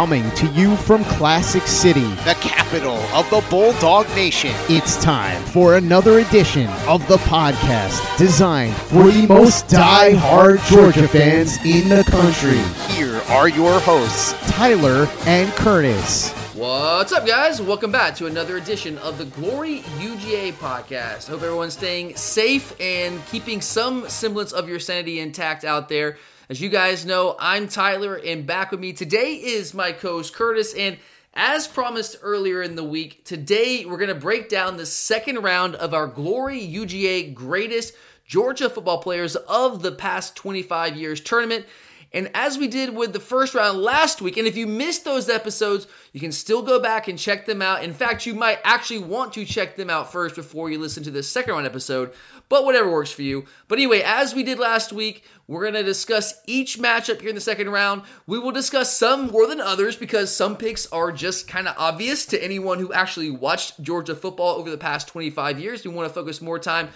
Coming to you from Classic City, the capital of the Bulldog Nation. It's time for another edition of the podcast designed for the most die-hard Georgia fans in the country. Here are your hosts, Tyler and Curtis. What's up, guys? Welcome back to another edition of the Glory UGA podcast. Hope everyone's staying safe and keeping some semblance of your sanity intact out there. As you guys know, I'm Tyler, and back with me today is my co host Curtis. And as promised earlier in the week, today we're going to break down the second round of our Glory UGA greatest Georgia football players of the past 25 years tournament. And as we did with the first round last week, and if you missed those episodes, you can still go back and check them out. In fact, you might actually want to check them out first before you listen to the second round episode, but whatever works for you. But anyway, as we did last week, we're going to discuss each matchup here in the second round. We will discuss some more than others because some picks are just kind of obvious to anyone who actually watched Georgia football over the past 25 years. We want to focus more time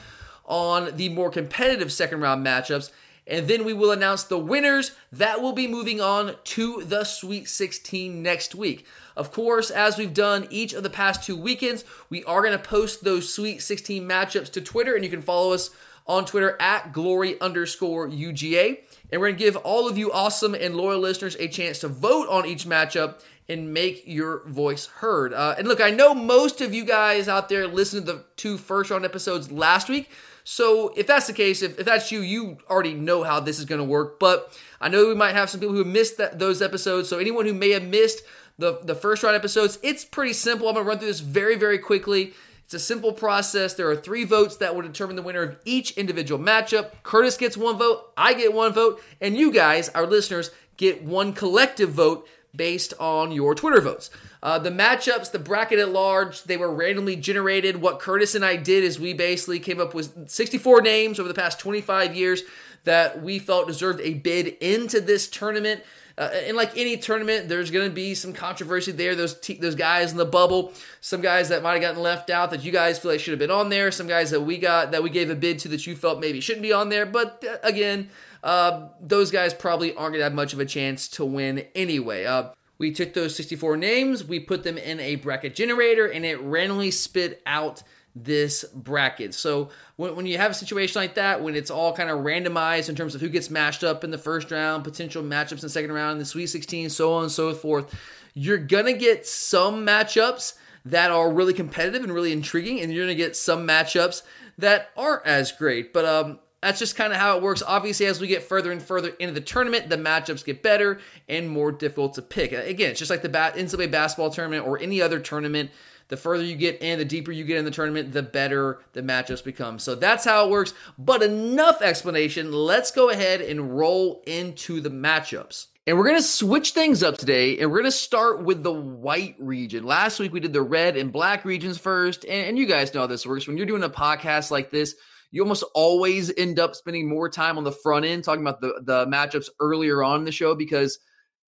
on the more competitive second round matchups and then we will announce the winners that will be moving on to the Sweet 16 next week. Of course, as we've done each of the past two weekends, we are going to post those Sweet 16 matchups to Twitter, and you can follow us on Twitter at glory underscore UGA. And we're going to give all of you awesome and loyal listeners a chance to vote on each matchup and make your voice heard. Uh, and look, I know most of you guys out there listened to the two first round episodes last week. So if that's the case, if, if that's you, you already know how this is going to work. But I know we might have some people who missed that, those episodes. So anyone who may have missed the, the first round episodes, it's pretty simple. I'm going to run through this very, very quickly. It's a simple process. There are three votes that will determine the winner of each individual matchup. Curtis gets one vote, I get one vote, and you guys, our listeners, get one collective vote based on your Twitter votes. Uh, the matchups, the bracket at large, they were randomly generated. What Curtis and I did is we basically came up with 64 names over the past 25 years that we felt deserved a bid into this tournament. Uh, and like any tournament, there's going to be some controversy there. Those te- those guys in the bubble, some guys that might have gotten left out that you guys feel like should have been on there. Some guys that we got that we gave a bid to that you felt maybe shouldn't be on there. But uh, again, uh, those guys probably aren't going to have much of a chance to win anyway. Uh, we took those 64 names, we put them in a bracket generator, and it randomly spit out this bracket. So when, when you have a situation like that, when it's all kind of randomized in terms of who gets matched up in the first round, potential matchups in the second round, the Sweet 16, so on and so forth, you're to get some matchups that are really competitive and really intriguing, and you're to get some matchups that aren't as great. But um, that's just kind of how it works. Obviously, as we get further and further into the tournament, the matchups get better and more difficult to pick. Again, it's just like the NCAA basketball tournament or any other tournament. The further you get and the deeper you get in the tournament, the better the matchups become. So that's how it works. But enough explanation. Let's go ahead and roll into the matchups. And we're going to switch things up today, and we're going to start with the white region. Last week we did the red and black regions first, and, and you guys know how this works. When you're doing a podcast like this, you almost always end up spending more time on the front end talking about the, the matchups earlier on in the show because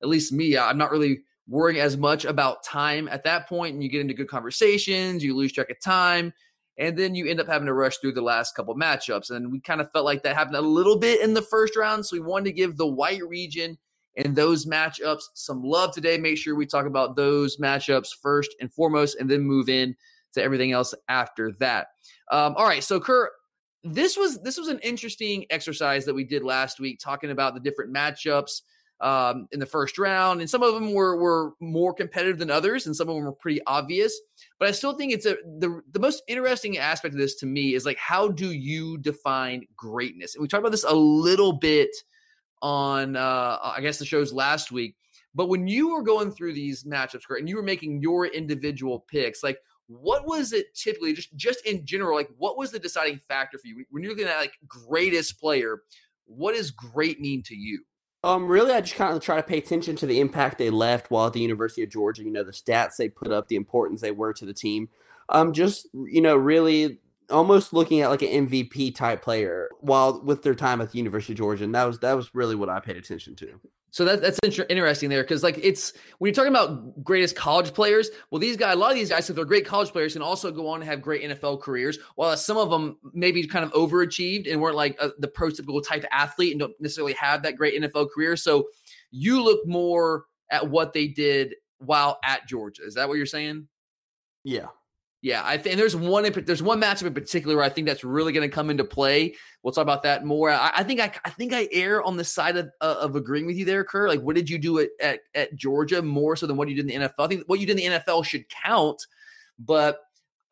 at least me, I'm not really worrying as much about time at that point and you get into good conversations, you lose track of time, and then you end up having to rush through the last couple matchups. And we kind of felt like that happened a little bit in the first round. So we wanted to give the white region and those matchups some love today. Make sure we talk about those matchups first and foremost, and then move in to everything else after that. Um, all right, so Kurt, this was this was an interesting exercise that we did last week, talking about the different matchups um, in the first round, and some of them were were more competitive than others, and some of them were pretty obvious. But I still think it's a the the most interesting aspect of this to me is like how do you define greatness? And we talked about this a little bit on uh, I guess the shows last week. But when you were going through these matchups, and you were making your individual picks, like what was it typically just just in general like what was the deciding factor for you when you're looking at like greatest player what does great mean to you um really i just kind of try to pay attention to the impact they left while at the university of georgia you know the stats they put up the importance they were to the team. Um just you know really almost looking at like an mvp type player while with their time at the university of georgia and that was that was really what i paid attention to so that, that's inter- interesting there because like it's when you're talking about greatest college players, well, these guys, a lot of these guys, if they're great college players, can also go on and have great NFL careers. While some of them maybe kind of overachieved and weren't like a, the prototypical type athlete and don't necessarily have that great NFL career. So you look more at what they did while at Georgia. Is that what you're saying? Yeah. Yeah, I think there's one there's one matchup in particular I think that's really going to come into play. We'll talk about that more. I, I, think I, I think I err on the side of, uh, of agreeing with you there, Kerr. Like, what did you do at, at, at Georgia more so than what you did in the NFL? I think what you did in the NFL should count, but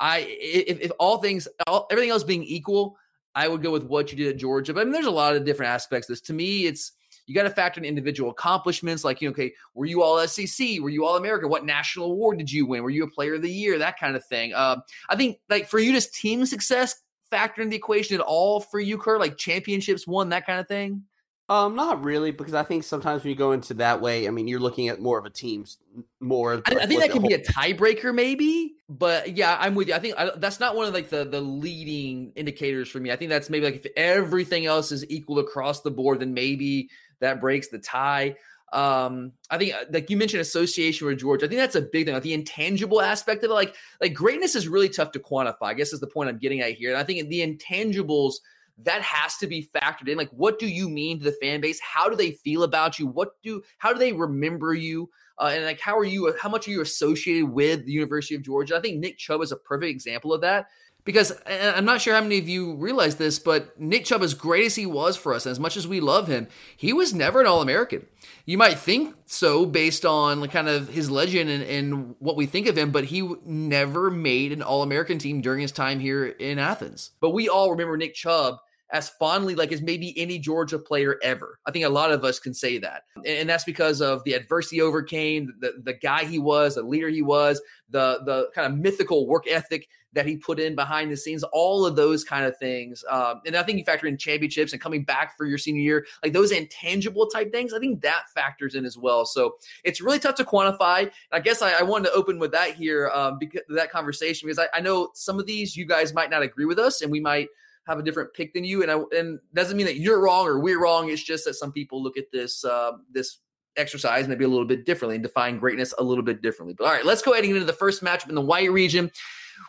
I if, if all things all, everything else being equal, I would go with what you did at Georgia. But I mean, there's a lot of different aspects. This to me, it's you got to factor in individual accomplishments like you know okay were you all sec were you all america what national award did you win were you a player of the year that kind of thing um, i think like for you just team success factor in the equation at all for you Kerr? like championships won that kind of thing um, not really, because I think sometimes when you go into that way, I mean, you're looking at more of a team's more. I, I think that can whole- be a tiebreaker, maybe. But yeah, I'm with you. I think I, that's not one of like the the leading indicators for me. I think that's maybe like if everything else is equal across the board, then maybe that breaks the tie. Um, I think uh, like you mentioned association with George. I think that's a big thing. Like the intangible aspect of it, like like greatness is really tough to quantify. I guess is the point I'm getting at here. And I think the intangibles that has to be factored in. Like, what do you mean to the fan base? How do they feel about you? What do how do they remember you? Uh, and like, how are you? How much are you associated with the University of Georgia? I think Nick Chubb is a perfect example of that because I'm not sure how many of you realize this, but Nick Chubb, as great as he was for us, as much as we love him, he was never an All American. You might think so based on kind of his legend and, and, what we think of him, but he never made an All American team during his time here in Athens. But we all remember Nick Chubb as fondly like as maybe any Georgia player ever. I think a lot of us can say that. And that's because of the adversity overcame, the, the guy he was, the leader he was, the the kind of mythical work ethic that he put in behind the scenes, all of those kind of things. Um, and I think you factor in championships and coming back for your senior year, like those intangible type things, I think that factors in as well. So it's really tough to quantify. I guess I, I wanted to open with that here, um, because that conversation, because I, I know some of these you guys might not agree with us and we might – have a different pick than you, and I, and doesn't mean that you're wrong or we're wrong. It's just that some people look at this uh, this exercise maybe a little bit differently and define greatness a little bit differently. But all right, let's go ahead and get into the first matchup in the white region.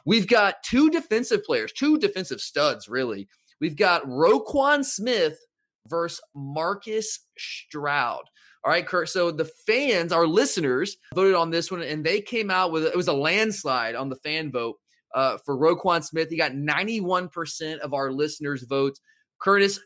We've got two defensive players, two defensive studs, really. We've got Roquan Smith versus Marcus Stroud. All right, Kurt. So the fans, our listeners, voted on this one, and they came out with it was a landslide on the fan vote uh, for Roquan Smith. He got 91% of our listeners' votes. Curtis,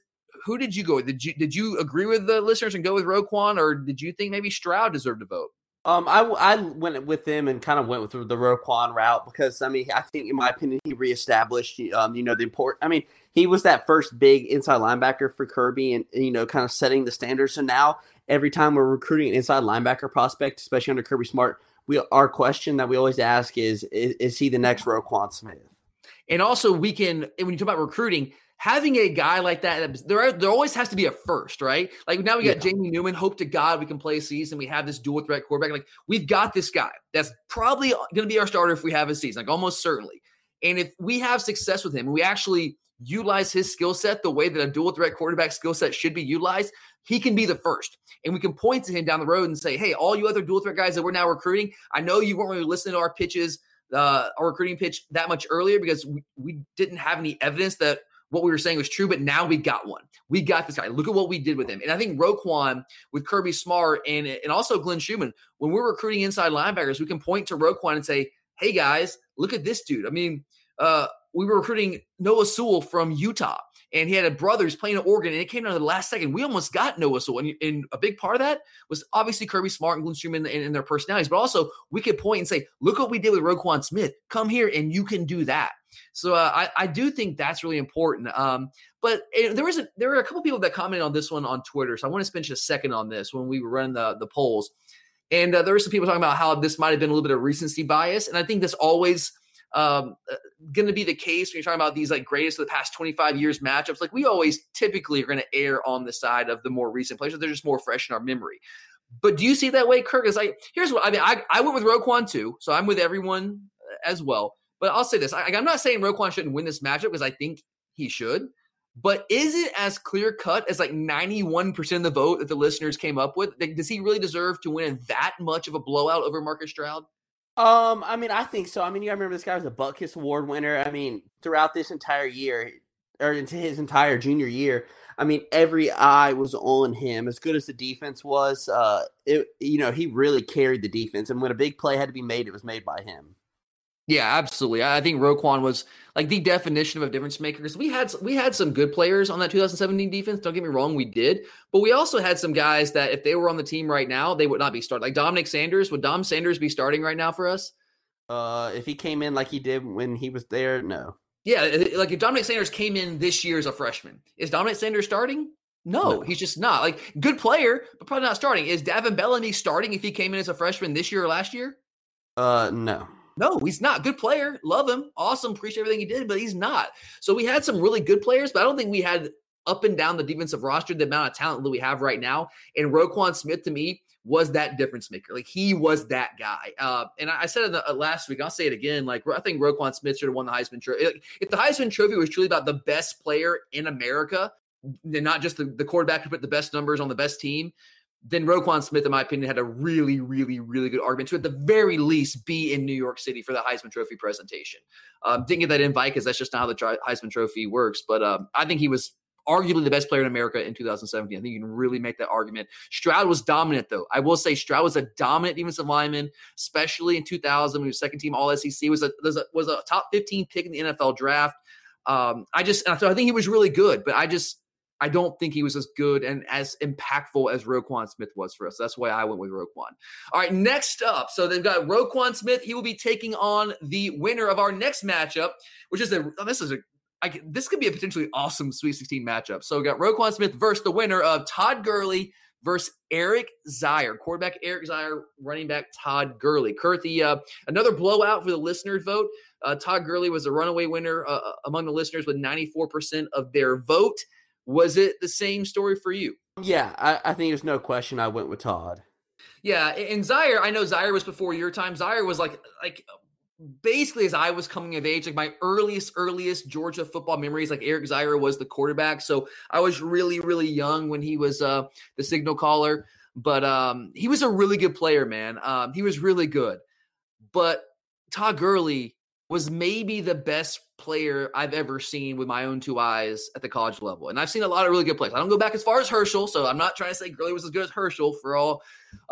who did you go with? Did you did you agree with the listeners and go with Roquan, or did you think maybe Stroud deserved a vote? Um, I, I went with him and kind of went with the Roquan route because I mean I think in my opinion he reestablished um you know the import. I mean he was that first big inside linebacker for Kirby and you know kind of setting the standards. So now every time we're recruiting an inside linebacker prospect, especially under Kirby Smart, we our question that we always ask is is, is he the next Roquan Smith? And also, we can when you talk about recruiting, having a guy like that, there are, there always has to be a first, right? Like now we got yeah. Jamie Newman. Hope to God we can play a season. We have this dual threat quarterback. Like we've got this guy that's probably going to be our starter if we have a season, like almost certainly. And if we have success with him, and we actually utilize his skill set the way that a dual threat quarterback skill set should be utilized, he can be the first. And we can point to him down the road and say, hey, all you other dual threat guys that we're now recruiting, I know you weren't really listening to our pitches, uh, our recruiting pitch that much earlier because we, we didn't have any evidence that what we were saying was true, but now we got one. We got this guy. Look at what we did with him. And I think Roquan with Kirby Smart and, and also Glenn Schumann, when we're recruiting inside linebackers, we can point to Roquan and say, hey guys, look at this dude. I mean, uh, we were recruiting Noah Sewell from Utah and he had a brothers playing an Oregon, and it came down to the last second. We almost got Noah Sewell, and, and a big part of that was obviously Kirby Smart and Glenn Schumann and, and, their personalities, but also we could point and say, "Look what we did with Roquan Smith. Come here, and you can do that." So uh, I, I do think that's really important. Um, but it, there was a, there were a couple people that commented on this one on Twitter, so I want to spend just a second on this when we were running the the polls. And uh, there were some people talking about how this might have been a little bit of recency bias, and I think this always um, going to be the case when you're talking about these like greatest of the past 25 years matchups. Like we always typically are going to err on the side of the more recent players. They're just more fresh in our memory. But do you see that way, Kirk? Is like here's what I mean. I, I went with Roquan too, so I'm with everyone uh, as well. But I'll say this: I, I'm not saying Roquan shouldn't win this matchup because I think he should. But is it as clear cut as like 91% of the vote that the listeners came up with? Like, does he really deserve to win that much of a blowout over Marcus Stroud? Um, I mean, I think so. I mean, you remember this guy was a Butkus Award winner. I mean, throughout this entire year, or into his entire junior year. I mean, every eye was on him. As good as the defense was, uh, it you know he really carried the defense, and when a big play had to be made, it was made by him. Yeah, absolutely. I think Roquan was like the definition of a difference maker because we had we had some good players on that 2017 defense. Don't get me wrong, we did, but we also had some guys that if they were on the team right now, they would not be starting. Like Dominic Sanders, would Dom Sanders be starting right now for us? Uh, if he came in like he did when he was there, no. Yeah, like if Dominic Sanders came in this year as a freshman, is Dominic Sanders starting? No, no, he's just not. Like good player, but probably not starting. Is Davin Bellamy starting if he came in as a freshman this year or last year? Uh, no. No, he's not. Good player. Love him. Awesome. Appreciate everything he did, but he's not. So we had some really good players, but I don't think we had up and down the defensive roster the amount of talent that we have right now. And Roquan Smith to me was that difference maker. Like he was that guy. Uh, and I, said it the, uh, last week, I'll say it again. Like I think Roquan Smith should have won the Heisman Trophy. If the Heisman Trophy was truly about the best player in America, and not just the, the quarterback who put the best numbers on the best team, then Roquan Smith, in my opinion, had a really, really, really good argument to at the very least be in New York City for the Heisman Trophy presentation. Um, didn't get that invite because that's just not how the Heisman Trophy works. But um, I think he was arguably the best player in America in 2017. I think you can really make that argument. Stroud was dominant, though. I will say Stroud was a dominant defensive lineman, especially in 2000 when he was second team All SEC. Was a, was a was a top 15 pick in the NFL draft. Um, I just I think he was really good, but I just I don't think he was as good and as impactful as Roquan Smith was for us. That's why I went with Roquan. All right, next up. So they've got Roquan Smith. He will be taking on the winner of our next matchup, which is a oh, this is a I, this could be a potentially awesome Sweet 16 matchup. So we got Roquan Smith versus the winner of Todd Gurley versus Eric Zeier, quarterback Eric Zeier, running back Todd Gurley. Kurt, the uh, another blowout for the listener vote. Uh, Todd Gurley was a runaway winner uh, among the listeners with 94% of their vote. Was it the same story for you? Yeah, I, I think there's no question I went with Todd. Yeah, and Zeier, I know Zeier was before your time. Zeier was like like basically as I was coming of age, like my earliest, earliest Georgia football memories, like Eric Zeier was the quarterback. So I was really, really young when he was uh, the signal caller. But um, he was a really good player, man. Um, he was really good. But Todd Gurley was maybe the best player I've ever seen with my own two eyes at the college level. And I've seen a lot of really good players. I don't go back as far as Herschel, so I'm not trying to say Gurley was as good as Herschel for all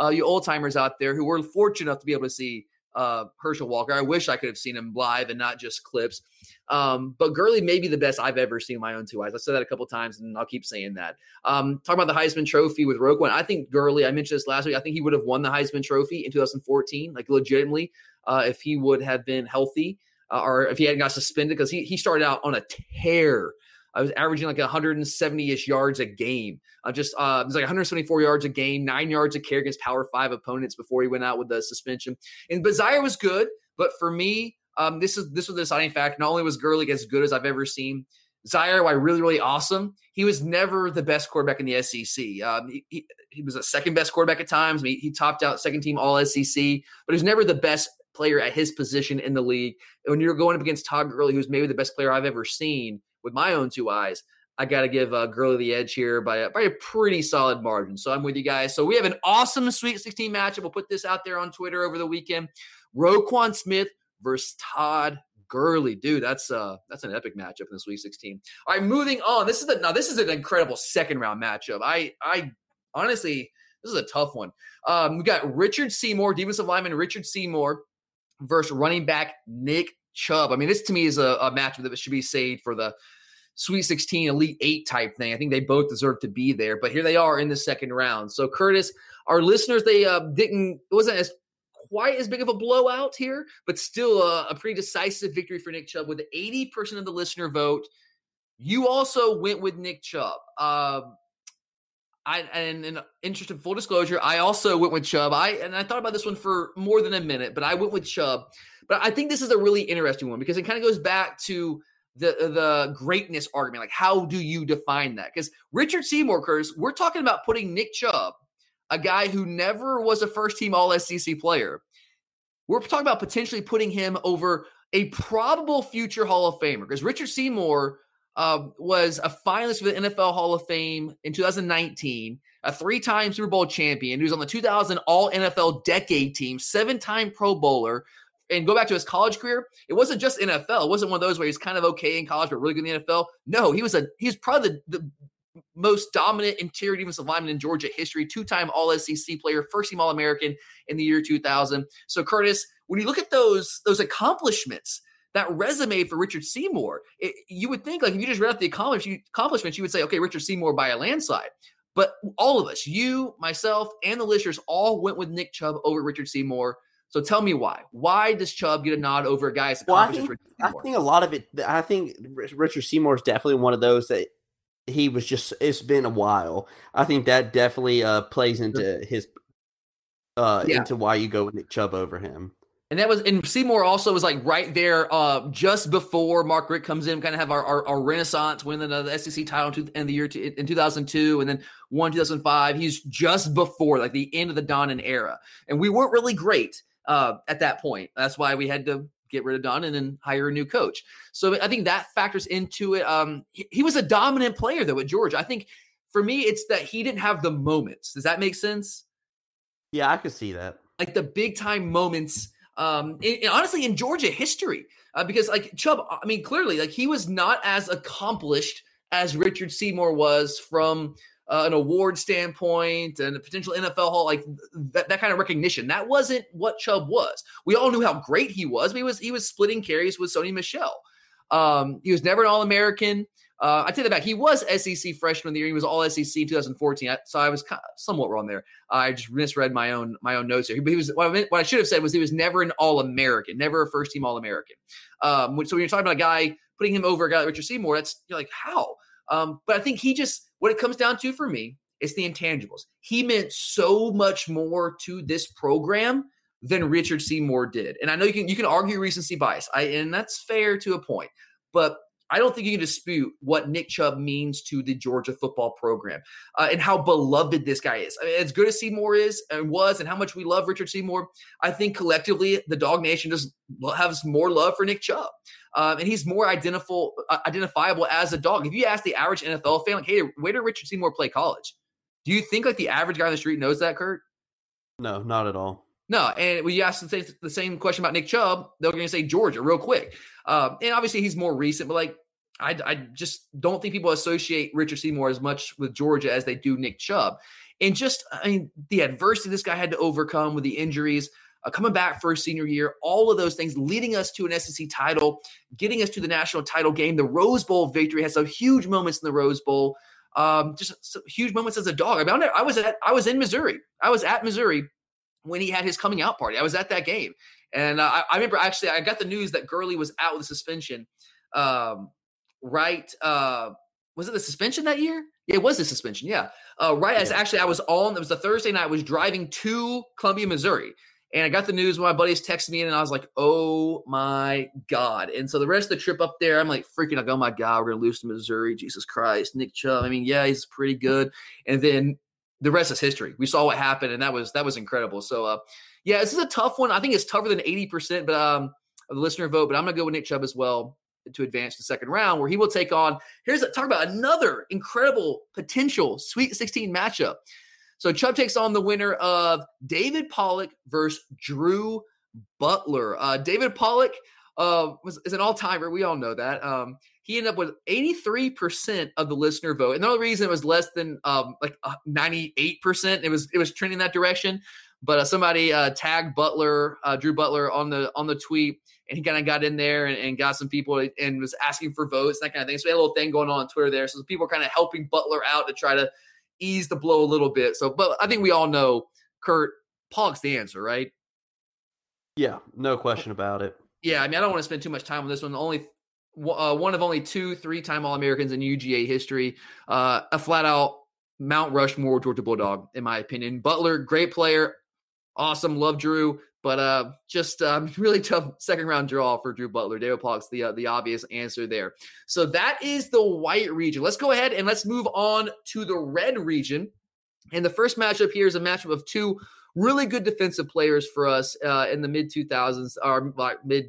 uh, you old timers out there who were fortunate enough to be able to see uh, Herschel Walker. I wish I could have seen him live and not just clips. Um, but Gurley may be the best I've ever seen with my own two eyes. I said that a couple times, and I'll keep saying that. Um, talking about the Heisman Trophy with Roquan, I think Gurley. I mentioned this last week. I think he would have won the Heisman Trophy in 2014, like legitimately, uh, if he would have been healthy uh, or if he hadn't got suspended because he he started out on a tear. I was averaging like 170 ish yards a game. Uh, just uh, it was like 174 yards a game, nine yards a carry against Power Five opponents before he went out with the suspension. And Zeier was good, but for me, um, this is this was the deciding fact. Not only was Gurley as good as I've ever seen, Zeier, why really, really awesome. He was never the best quarterback in the SEC. Um, he, he, he, was a second best quarterback at times. He, he topped out second team All SEC, but he was never the best player at his position in the league. And when you're going up against Todd Gurley, who's maybe the best player I've ever seen with my own two eyes, I got to give uh, Gurley the edge here by a, by a pretty solid margin. So I'm with you guys. So we have an awesome Sweet 16 matchup. We'll put this out there on Twitter over the weekend. Roquan Smith versus Todd Gurley, dude, that's uh that's an epic matchup in the Sweet 16. All right, moving on. This is now this is an incredible second round matchup. I I honestly this is a tough one. Um, we got Richard Seymour, defensive lineman Richard Seymour versus running back Nick Chubb. I mean, this to me is a, a matchup that should be saved for the Sweet 16, Elite Eight type thing. I think they both deserve to be there, but here they are in the second round. So, Curtis, our listeners, they uh, didn't, it wasn't as quite as big of a blowout here, but still a, a pretty decisive victory for Nick Chubb with 80% of the listener vote. You also went with Nick Chubb. Uh, I and in interest of full disclosure, I also went with Chubb. I and I thought about this one for more than a minute, but I went with Chubb. But I think this is a really interesting one because it kind of goes back to the the greatness argument. Like, how do you define that? Because Richard Seymour, Curtis, we're talking about putting Nick Chubb, a guy who never was a first team All SEC player. We're talking about potentially putting him over a probable future Hall of Famer because Richard Seymour uh, was a finalist for the NFL Hall of Fame in 2019, a three time Super Bowl champion. He was on the 2000 All NFL Decade team, seven time Pro Bowler, and go back to his college career, it wasn't just NFL. It wasn't one of those where he's kind of okay in college but really good in the NFL. No, he was a he's probably the, the most dominant interior defensive lineman in Georgia history, two-time All SEC player, first-team All-American in the year 2000. So Curtis, when you look at those those accomplishments, that resume for Richard Seymour, it, you would think like if you just read out the accomplishments, you would say, okay, Richard Seymour by a landslide. But all of us, you, myself, and the listeners, all went with Nick Chubb over Richard Seymour. So tell me why. Why does Chubb get a nod over a guys? Well, I think, I think a lot of it. I think Richard Seymour is definitely one of those that he was just. It's been a while. I think that definitely uh, plays into his uh, yeah. into why you go with Nick Chubb over him. And that was and Seymour also was like right there uh, just before Mark Richt comes in, kind of have our, our, our renaissance, winning the, SEC title in the year two, in 2002 and then one 2005. He's just before like the end of the Donnan era. And we weren't really great uh, at that point. That's why we had to get rid of Donnan then hire a new coach. So I think that factors into it. Um, he, he was a dominant player though at Georgia. I think for me, it's that he didn't have the moments. Does that make sense? Yeah, I could see that. Like the big time moments um, in, honestly in Georgia history. Uh, because like Chubb, I mean, clearly, like he was not as accomplished as Richard Seymour was from uh, an award standpoint and a potential NFL Hall, like that, that kind of recognition. That wasn't what Chubb was. We all knew how great he was. But he was he was splitting carries with Sony Michel. Um, he was never an All American. Uh, I take that back. He was SEC freshman of the year. He was All SEC 2014. so I was kind of somewhat wrong there. I just misread my own my own notes here. But he was what I, meant, what I should have said was he was never an All American, never a first team All American. Um, so when you're talking about a guy putting him over a guy like Richard Seymour, that's you're like how? Um, but I think he just what it comes down to for me is the intangibles. He meant so much more to this program than Richard Seymour did. And I know you can you can argue recency bias, I, and that's fair to a point. But I don't think you can dispute what Nick Chubb means to the Georgia football program uh, and how beloved this guy is. I mean, as good as Seymour is and was, and how much we love Richard Seymour, I think collectively the Dog Nation just has more love for Nick Chubb. Um, and he's more identifiable, uh, identifiable as a dog. If you ask the average NFL fan, like, hey, where did Richard Seymour play college? Do you think like the average guy on the street knows that, Kurt? No, not at all. No, and when you ask the same, the same question about Nick Chubb, they're going to say Georgia real quick. Um, and obviously he's more recent, but like I, I just don't think people associate Richard Seymour as much with Georgia as they do Nick Chubb. And just, I mean, the adversity this guy had to overcome with the injuries, uh, coming back for his senior year, all of those things leading us to an SEC title, getting us to the national title game, the Rose Bowl victory has some huge moments in the Rose Bowl. Um, just huge moments as a dog. I mean, I was at, I was in Missouri. I was at Missouri when he had his coming out party. I was at that game, and uh, I, I, remember actually I got the news that Gurley was out with a suspension. Um, right? Uh, was it the suspension that year? Yeah, it was the suspension. Yeah, uh, right. Yeah. As actually I was on. It was a Thursday night. I was driving to Columbia, Missouri, and I got the news when my buddies texted me in, and I was like, "Oh my god!" And so the rest of the trip up there, I'm like freaking like, "Oh my god, we're gonna lose to Missouri." Jesus Christ, Nick Chubb. I mean, yeah, he's pretty good. And then the rest is history. We saw what happened, and that was that was incredible. So, uh, yeah, this is a tough one. I think it's tougher than eighty percent, but um, of the listener vote. But I'm gonna go with Nick Chubb as well to advance to the second round, where he will take on. Here's a, talk about another incredible potential Sweet 16 matchup. So Chubb takes on the winner of David Pollack versus Drew Butler. Uh, David Pollack uh, was, is an all timer. We all know that. Um, he ended up with 83% of the listener vote. And the only reason it was less than um, like 98%, it was it was trending that direction. But uh, somebody uh, tagged Butler, uh, Drew Butler on the on the tweet, and he kind of got in there and, and, got some people and was asking for votes, and that kind of thing. So we had a little thing going on on Twitter there. So people were kind of helping Butler out to try to ease the blow a little bit. So, but I think we all know Kurt Pollack's the answer, right? Yeah, no question about it. Yeah, I mean, I don't want to spend too much time on this one. The only uh, one of only two three-time All-Americans in UGA history, uh, a flat-out Mount Rushmore Georgia Bulldog, in my opinion. Butler, great player, awesome, love Drew, but uh, just um, really tough second round draw for Drew Butler. David Pollack's the uh, the obvious answer there. So that is the white region. Let's go ahead and let's move on to the red region. And the first matchup here is a matchup of two really good defensive players for us uh, in the mid 2000s or like mid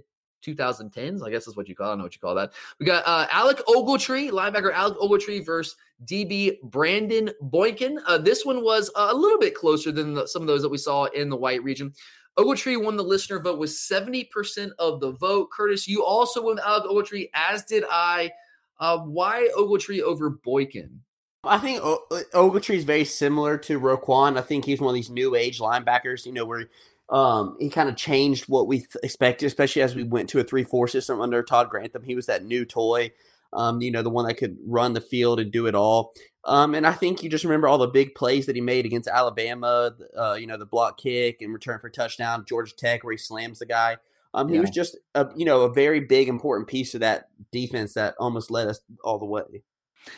2010s, I guess is what you call. I don't know what you call that. We got uh, Alec Ogletree, linebacker Alec Ogletree versus DB Brandon Boykin. Uh, this one was a little bit closer than the, some of those that we saw in the white region. Ogletree won the listener vote with 70% of the vote. Curtis, you also won Alec Ogletree, as did I. Uh, why Ogletree over Boykin? I think o- Ogletree is very similar to Roquan. I think he's one of these new age linebackers, you know, where um, he kind of changed what we th- expected, especially as we went to a 3 4 system under Todd Grantham. He was that new toy, um, you know, the one that could run the field and do it all. Um, and I think you just remember all the big plays that he made against Alabama, uh, you know, the block kick and return for touchdown, Georgia Tech, where he slams the guy. Um, he Yeah. was just, a, you know, a very big, important piece of that defense that almost led us all the way.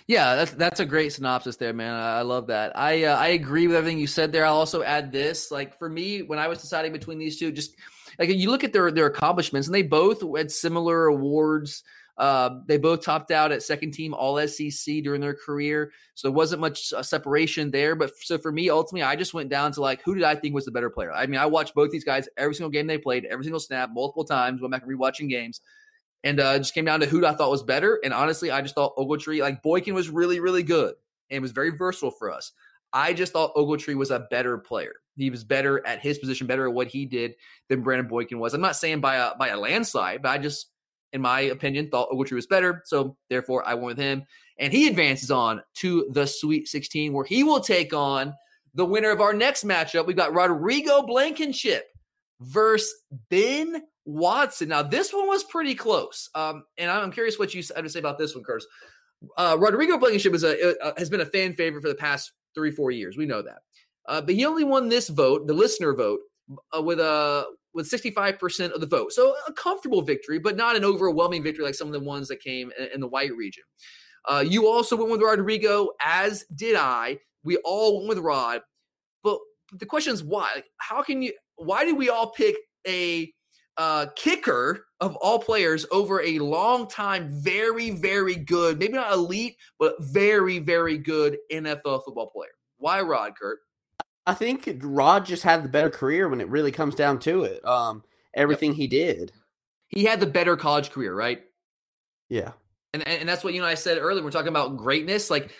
Yeah, that's that's a great synopsis there, man. I love that. I uh, I agree with everything you said there. I'll also add this. Like for me, when I was deciding between these two, just like you look at their their accomplishments, and they both had similar awards. Uh, they both topped out at second team All SEC during their career, so there wasn't much uh, separation there. But so for me, ultimately, I just went down to like who did I think was the better player. I mean, I watched both these guys every single game they played, every single snap, multiple times. Went back and rewatching games and uh, just came down to who I thought was better. And honestly, I just thought Ogletree, like Boykin, was really, really good and was very versatile for us. I just thought Ogletree was a better player. He was better at his position, better at what he did than Brandon Boykin was. I'm not saying by a by a landslide, but I just, in my opinion, thought Ogletree was better. So therefore, I went with him, and he advances on to the Sweet 16, where he will take on the winner of our next matchup. We've got Rodrigo Blankenship versus Ben Watson. Now, this one was pretty close. Um, and I'm curious what you had to say about this one, Curtis. Uh, Rodrigo Blankenship is a, uh, has been a fan favorite for the past three, four years. We know that. Uh, but he only won this vote, the listener vote, uh, with a with 65% of the vote. So a comfortable victory, but not an overwhelming victory like some of the ones that came in, in the white region. Uh, you also went with Rodrigo, as did I. We all went with Rod. But the question is why? Like, how can you? Why did we all pick a uh, kicker of all players over a long time, very, very good, maybe not elite, but very, very good NFL football player? Why Rod, Kurt? I think Rod just had the better career when it really comes down to it. Um, everything he did. He had the better college career, right? Yeah. And, and, and that's what you know I said earlier. We're talking about greatness. Like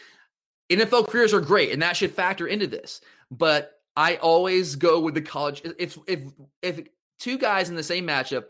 NFL careers are great, and that should factor into this. But I always go with the college. If if if two guys in the same matchup,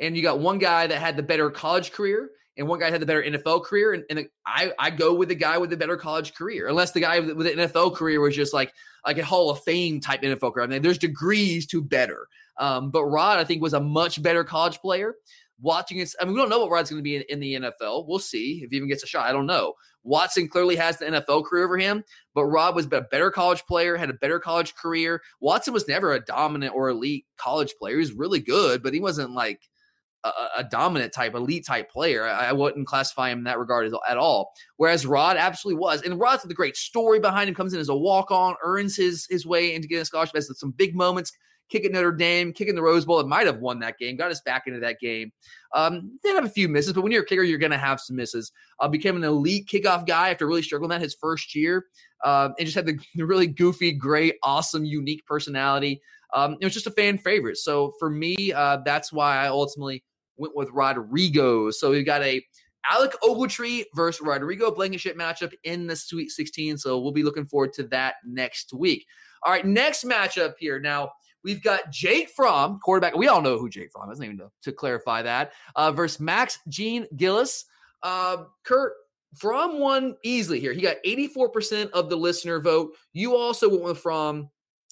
and you got one guy that had the better college career and one guy had the better NFL career, and, and I I go with the guy with the better college career, unless the guy with, the NFL career was just like like a Hall of Fame type NFL career. I mean, there's degrees to better. Um, but Rod, I think, was a much better college player. Watching it, I mean, we don't know what Rod's going to be in, in the NFL. We'll see if he even gets a shot. I don't know. Watson clearly has the NFL career over him, but Rod was a better college player, had a better college career. Watson was never a dominant or elite college player. He was really good, but he wasn't like a, dominant type, elite type player. I, I, wouldn't classify him in that regard at all. Whereas Rod absolutely was, and Rod's the great story behind him. Comes in as a walk on, earns his his way into getting a scholarship. Has some big moments. Kicking Notre Dame, kicking the Rose Bowl. It might have won that game, got us back into that game. Um, did have a few misses, but when you're a kicker, you're going to have some misses. Uh, became an elite kickoff guy after really struggling that his first year, uh, and just had the, the, really goofy, great, awesome, unique personality. Um, it was just a fan favorite. So for me, uh, that's why I ultimately went with Rodrigo. So we've got a Alec Ogletree versus Rodrigo Blankenship matchup in the Sweet 16. So we'll be looking forward to that next week. All right, next matchup here. Now we've got Jake Fromm, quarterback. We all know who Jake Fromm is, isn't even to, to clarify that, uh, versus Max Gene Gillis. Uh, Kurt, Fromm won easily here. He got 84% of the listener vote. You also went with Fromm.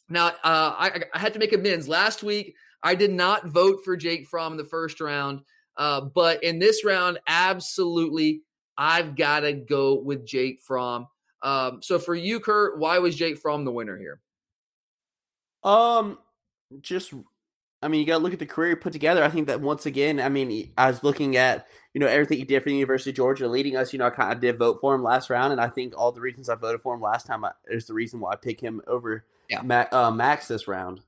Now, uh, I, I had to make amends. Last week, I did not vote for Jake Fromm in the first round. Uh, but in this round, absolutely, I've got to go with Jake Fromm. Um, so for you, Kurt, why was Jake Fromm the winner here? Um, just, I mean, you got to look at the career he put together. I think that once again, I mean, I was looking at, you know, everything he did for the University of Georgia, leading us. You know, I kind of did vote for him last round, and I think all the reasons I voted for him last time is the reason why I pick him over yeah. Max, uh, Max this round.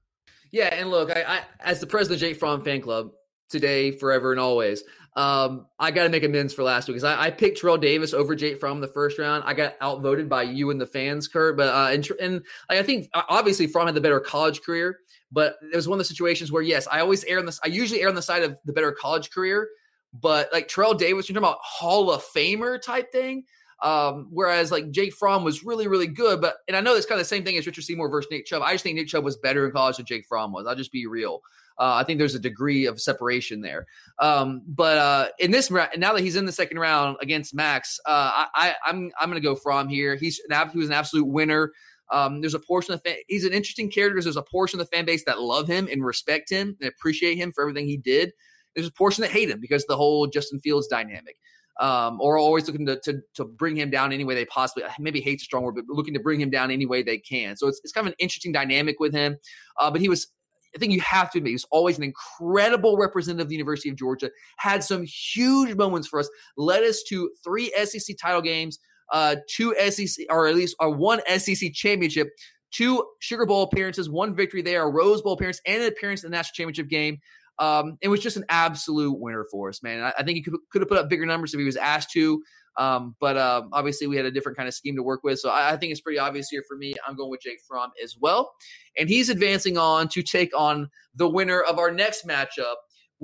Yeah, and look, I, I as the president of Jake Fromm fan club today, forever, and always, um, I got to make amends for last week because I, I, picked Terrell Davis over Jake Fromm in the first round. I got outvoted by you and the fans, Kurt. But uh, and, and I think obviously Fromm had the better college career, but it was one of the situations where yes, I always err on this. I usually err on the side of the better college career, but like Terrell Davis, you're talking about Hall of Famer type thing. Um, whereas like Jake Fromm was really, really good. But and I know it's kind of the same thing as Richard Seymour versus Nick Chubb. I just think Nick Chubb was better in college than Jake Fromm was. I'll just be real. Uh, I think there's a degree of separation there. Um, but uh, in this now that he's in the second round against Max, uh, I, I'm I'm going to go Fromm here. He's an, he was an absolute winner. Um, there's a portion of the fan, he's an interesting character. because There's a portion of the fan base that love him and respect him and appreciate him for everything he did. There's a portion that hate him because the whole Justin Fields dynamic. Um, or always looking to, to, to bring him down any way they possibly maybe hate's a strong word, but looking to bring him down any way they can. So it's, it's kind of an interesting dynamic with him. Uh, but he was I think you have to admit he was always an incredible representative of the University of Georgia. Had some huge moments for us. Led us to three SEC title games, uh, two SEC or at least or one SEC championship, two Sugar Bowl appearances, one victory there, a Rose Bowl appearance, and an appearance in the national championship game. Um, it was just an absolute winner for us, man. I, I think he could, could have put up bigger numbers if he was asked to. Um, but um, obviously, we had a different kind of scheme to work with. So I, I, think it's pretty obvious here for me. I'm going with Jake Fromm as well. And he's advancing on to take on the winner of our next matchup,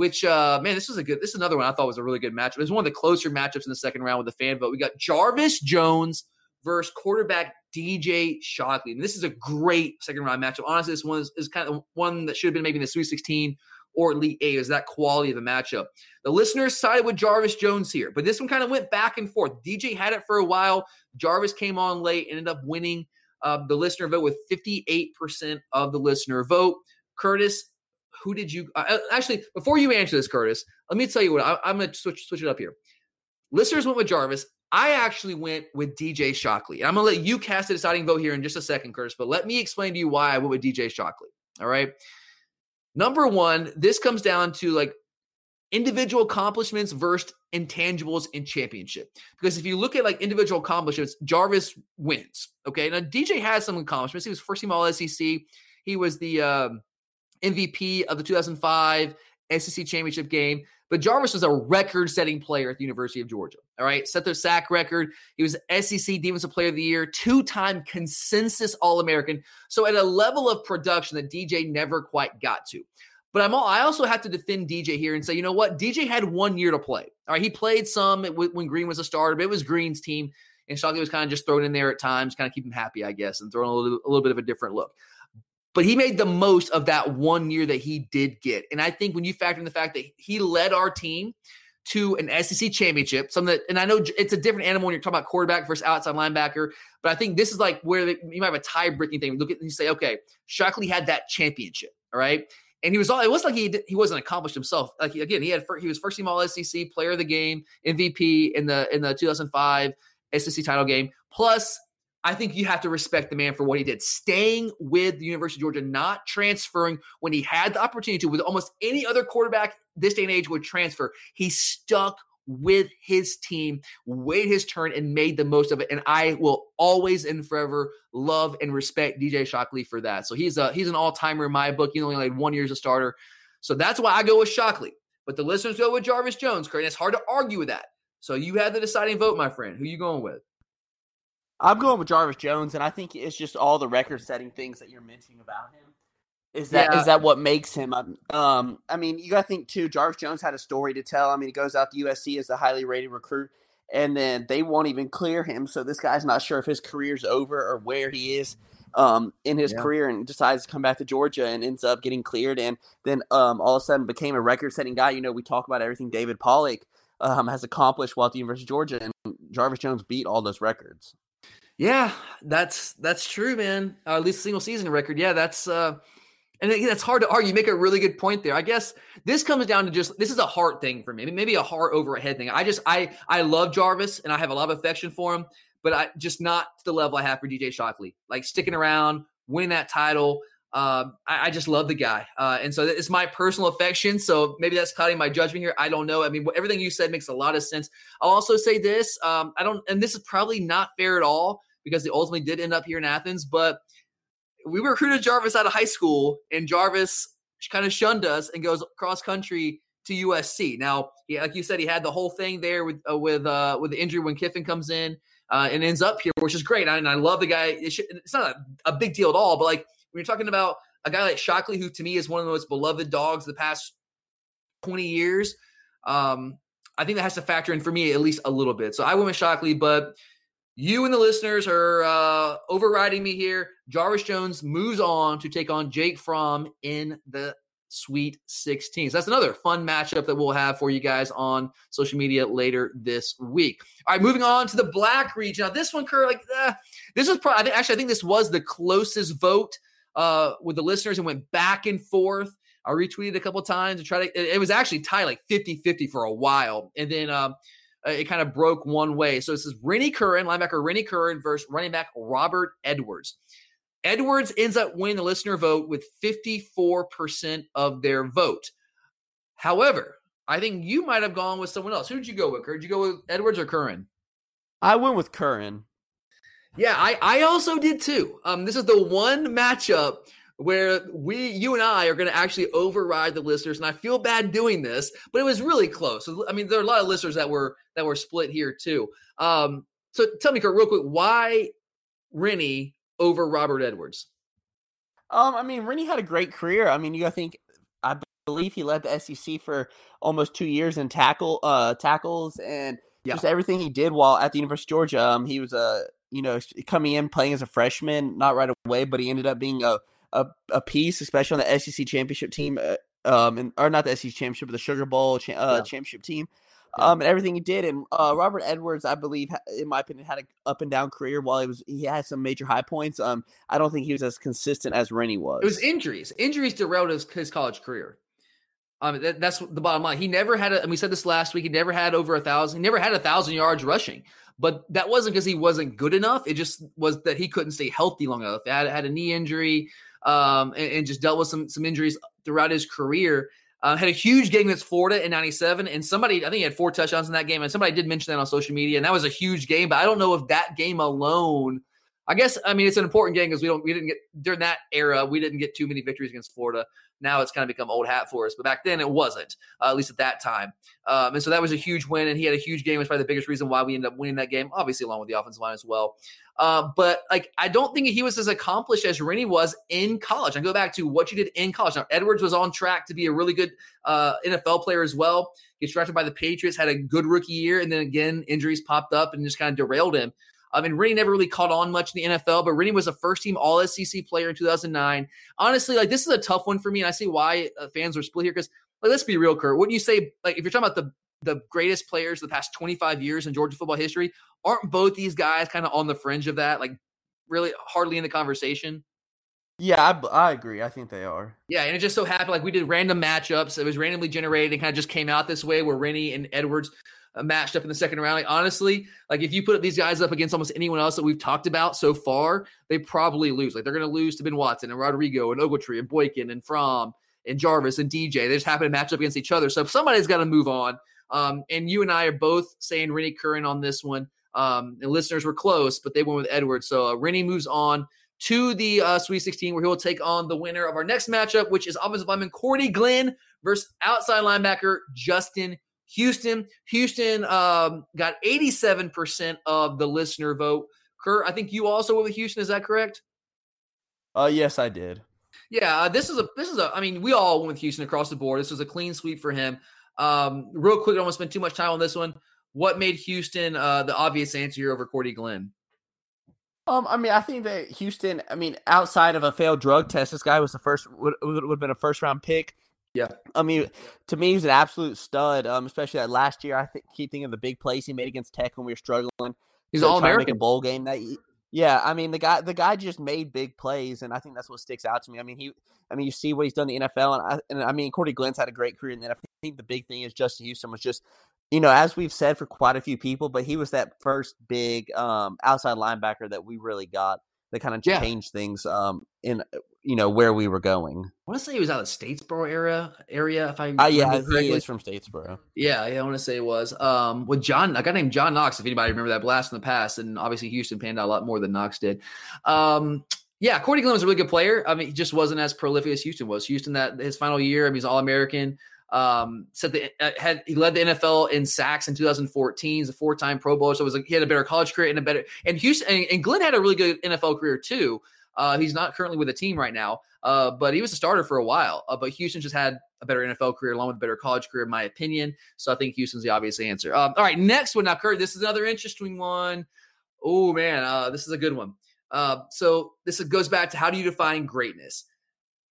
which, uh, man, this was a good, this is another one I thought was a really good matchup. It was one of the closer matchups in the second round with the fan vote. We got Jarvis Jones versus quarterback DJ Shockley. And this is a great second round matchup. Honestly, this one is, is kind of one that should have been maybe in the Sweet 16 or Elite Eight is that quality of the matchup. The listeners sided with Jarvis Jones here, but this one kind of went back and forth. DJ had it for a while. Jarvis came on late, ended up winning uh, the listener vote with 58% of the listener vote. Curtis, who did you uh, uh, actually? Before you answer this, Curtis, let me tell you what I, am going to switch switch it up here. Listeners went with Jarvis. I actually went with DJ Shockley. and I'm going to let you cast a deciding vote here in just a second, Curtis. But let me explain to you why I went with DJ Shockley. All right. Number one, this comes down to like individual accomplishments versus intangibles in championship. Because if you look at like individual accomplishments, Jarvis wins. Okay. Now DJ has some accomplishments. He was first team all SEC. He was the um, MVP of the 2005 SEC championship game. But Jarvis was a record setting player at the University of Georgia. All right. Set their sack record. He was SEC Defensive Player of the Year, two time consensus All American. So at a level of production that DJ never quite got to. But I'm all, I also have to defend DJ here and say, you know what? DJ had one year to play. All right. He played some when Greene was a starter, but it was Greene's team. And Shockley was kind of just thrown in there at times, kind of keep him happy, I guess, and throwing a little, a little bit of a different look but he made the most of that one year that he did get. And I think when you factor in the fact that he led our team to an SEC championship, something that, and I know it's a different animal when you're talking about quarterback versus outside linebacker, but I think this is like where they, you might have a tie breaking thing. Look at and you say, okay, Shockley had that championship, all right. And he was all. It was like he he wasn't accomplished himself. Like again, he had he was first team All SEC, Player of the Game, MVP in the in the 2005 SEC title game. Plus, I think you have to respect the man for what he did, staying with the University of Georgia, not transferring when he had the opportunity to. With almost any other quarterback this day and age would transfer, he stuck with his team, waited his turn, and made the most of it. And I will always and forever love and respect DJ Shockley for that. So he's a he's an all timer in my book. He only like one year as a starter, so that's why I go with Shockley. But the listeners go with Jarvis Jones. Craig, it's hard to argue with that. So you have the deciding vote, my friend. Who you going with? I'm going with Jarvis Jones, and I think it's just all the record-setting things that you're mentioning about him. Is that yeah. is that what makes him? Um, um, I mean, you got to think too. Jarvis Jones had a story to tell. I mean, he goes out to USC as a highly rated recruit, and then they won't even clear him. So this guy's not sure if his career's over or where he is um, in his yeah. career, and decides to come back to Georgia and ends up getting cleared, and then um, all of a sudden became a record-setting guy. You know, we talk about everything David Pollack um, has accomplished while at the University of Georgia, and Jarvis Jones beat all those records. Yeah, that's that's true, man. Uh, at least single season record. Yeah, that's uh, and that's hard to argue. You make a really good point there. I guess this comes down to just this is a heart thing for me. Maybe a heart over a head thing. I just I I love Jarvis and I have a lot of affection for him, but I just not to the level I have for DJ Shockley. Like sticking around, winning that title. Um, I, I, just love the guy, uh, and so it's my personal affection. So maybe that's clouding my judgment here. I don't know. I mean, everything you said makes a lot of sense. I'll also say this: um, I don't, and this is probably not fair at all because they ultimately did end up here in Athens. But we recruited Jarvis out of high school, and Jarvis kind of shunned us and goes cross country to USC. Now, yeah, like you said, he had the whole thing there with uh, with uh, with the injury when Kiffin comes in uh, and ends up here, which is great. I, and I love the guy. It should, it's not a, a, big deal at all, but like when you're talking about a guy like Shockley, who to me is one of the most beloved dogs the past 20 years, um, I think that has to factor in for me at least a little bit. So I went with Shockley, but You and the listeners are uh, overriding me here. Jarvis Jones moves on to take on Jake Fromm in the Sweet 16. So that's another fun matchup that we'll have for you guys on social media later this week. All right, moving on to the black region. Now, this one, Kurt, like uh, this was probably actually I think this was the closest vote uh, with the listeners and went back and forth. I retweeted a couple times to try to. It, it was actually tied like 50-50 for a while, and then um, it kind of broke one way. So this is Rennie Curran, linebacker Rennie Curran versus running back Robert Edwards. Edwards ends up winning the listener vote with 54% of their vote. However, I think you might have gone with someone else. Who did you go with? Did you go with Edwards or Curran? I went with Curran. Yeah, I, I also did too. Um, this is the one matchup where we, you and I, are going to actually override the listeners, and I feel bad doing this, but it was really close. So, I mean, there are a lot of listeners that were that were split here too. Um, so tell me, Kurt, real quick, why Rennie over Robert Edwards? Um, I mean, Rennie had a great career. I mean, you I think I believe he led the SEC for almost two years in tackle uh tackles and yeah. just everything he did while at the University of Georgia. Um, he was a uh, you know coming in playing as a freshman, not right away, but he ended up being a a, a piece, especially on the SEC championship team. Uh, um, and or not the SEC championship, but the Sugar Bowl cha- uh, yeah. championship team um, and everything he did. And uh, Robert Edwards, I believe, in my opinion, had an up and down career. While he was, he had some major high points. Um, I don't think he was as consistent as Rennie was. It was injuries. Injuries derailed his, his college career. Um, that, that's the bottom line. He never had, a, and we said this last week. He never had over a thousand. He never had a thousand yards rushing. But that wasn't because he wasn't good enough. It just was that he couldn't stay healthy long enough. He had, had a knee injury, um, and, and just dealt with some some injuries throughout his career. Uh, had a huge game against Florida in 97, and somebody, I think he had four touchdowns in that game, and somebody did mention that on social media, and that was a huge game, but I don't know if that game alone, I guess, I mean, it's an important game because we don't, we didn't get, during that era, we didn't get too many victories against Florida. Now it's kind of become old hat for us, but back then it wasn't, uh, at least at that time. Um, and so that was a huge win, and he had a huge game. It's probably the biggest reason why we ended up winning that game, obviously, along with the offensive line as well. Uh, but like, I don't think he was as accomplished as Rennie was in college. I go back to what you did in college. Now, Edwards was on track to be a really good uh, NFL player as well. Gets drafted by the Patriots, had a good rookie year, and then again, injuries popped up and just kind of derailed him. I mean, Rennie never really caught on much in the NFL, but Rennie was a first team All SEC player in 2009. Honestly, like this is a tough one for me, and I see why uh, fans are split here because, like, let's be real, Kurt. Wouldn't you say, like, if you're talking about the the greatest players of the past 25 years in Georgia football history, aren't both these guys kind of on the fringe of that? Like, really hardly in the conversation. Yeah, I, I, agree. I think they are. Yeah, and it just so happened like we did random matchups. It was randomly generated and kind of just came out this way where Rennie and Edwards uh, matched up in the second round. Like, honestly, like if you put these guys up against almost anyone else that we've talked about so far, they probably lose. Like they're going to lose to Ben Watson and Rodrigo and Ogletree and Boykin and Fromm and Jarvis and DJ. They just happen to match up against each other. So if somebody's got to move on. Um, and you and I are both saying Rennie Curran on this one. Um, and listeners were close, but they went with Edwards. So uh, Rennie moves on to the uh, Sweet 16, where he will take on the winner of our next matchup, which is offensive lineman Cordy Glenn versus outside linebacker Justin Houston. Houston um, got 87% of the listener vote. Kurt, I think you also went with Houston. Is that correct? Uh, yes, I did. Yeah, uh, this is a this is a. I mean, we all went with Houston across the board. This was a clean sweep for him. Um, real quick, I don't want to spend too much time on this one. What made Houston uh, the obvious answer here over Cordy Glenn? Um, I mean, I think that Houston. I mean, outside of a failed drug test, this guy was the first would, would have been a first round pick. Yeah, I mean, to me, he's an absolute stud. Um, especially that last year, I think keep thinking of the big plays he made against Tech when we were struggling. He's all American bowl game that. Yeah, I mean the guy the guy just made big plays, and I think that's what sticks out to me. I mean he, I mean you see what he's done in the NFL, and I, and I mean Cordy Glenn's had a great career in the NFL. I think the big thing is Justin Houston was just, you know, as we've said for quite a few people, but he was that first big um, outside linebacker that we really got that kind of yeah. changed things um, in you know where we were going. I want to say he was out of Statesboro area area. If I uh, yeah, he is from Statesboro. Yeah, yeah, I want to say it was um, with John. A guy named John Knox. If anybody remember that blast in the past, and obviously Houston panned out a lot more than Knox did. Um, yeah, Cordy Glenn was a really good player. I mean, he just wasn't as prolific as Houston was. Houston that his final year, I mean, he's All American. Um, said the uh, had he led the NFL in sacks in 2014. He's a four time Pro Bowler, so it was like he had a better college career and a better. And Houston and, and Glenn had a really good NFL career too. Uh, he's not currently with a team right now, uh, but he was a starter for a while. Uh, but Houston just had a better NFL career along with a better college career, in my opinion. So I think Houston's the obvious answer. Um, all right, next one now, Kurt. This is another interesting one. Oh man, uh, this is a good one. Uh, so this goes back to how do you define greatness?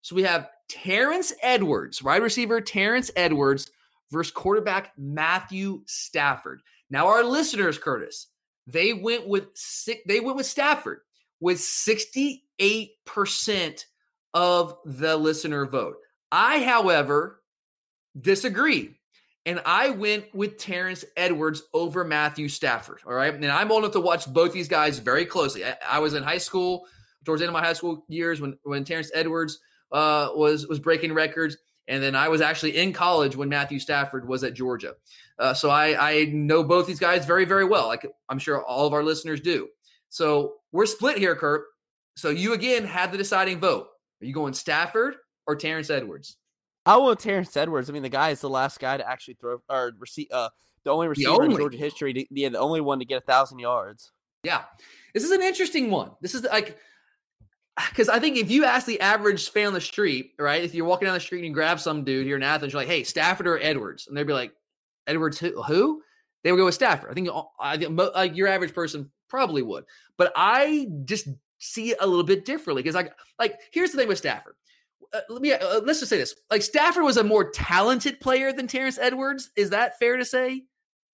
So we have Terrence Edwards, wide receiver Terrence Edwards versus quarterback Matthew Stafford. Now our listeners, Curtis, they went with six, they went with Stafford with 68% of the listener vote. I, however, disagree. And I went with Terrence Edwards over Matthew Stafford. All right. And I'm old enough to watch both these guys very closely. I, I was in high school, towards the end of my high school years, when, when Terrence Edwards uh, was was breaking records. And then I was actually in college when Matthew Stafford was at Georgia. Uh, so I, I know both these guys very, very well. Like I'm sure all of our listeners do. So we're split here, Kurt. So you again had the deciding vote. Are you going Stafford or Terrence Edwards? I want Terrence Edwards. I mean, the guy is the last guy to actually throw or receive uh, the only receiver the only. in Georgia history. To, yeah, the only one to get a thousand yards. Yeah, this is an interesting one. This is like because I think if you ask the average fan on the street, right, if you're walking down the street and you grab some dude here in Athens, you're like, "Hey, Stafford or Edwards," and they'd be like, "Edwards who?" who? They would go with Stafford. I think, I think like your average person probably would, but I just see it a little bit differently because like like here's the thing with Stafford. Uh, let me uh, let's just say this: like Stafford was a more talented player than Terrence Edwards. Is that fair to say?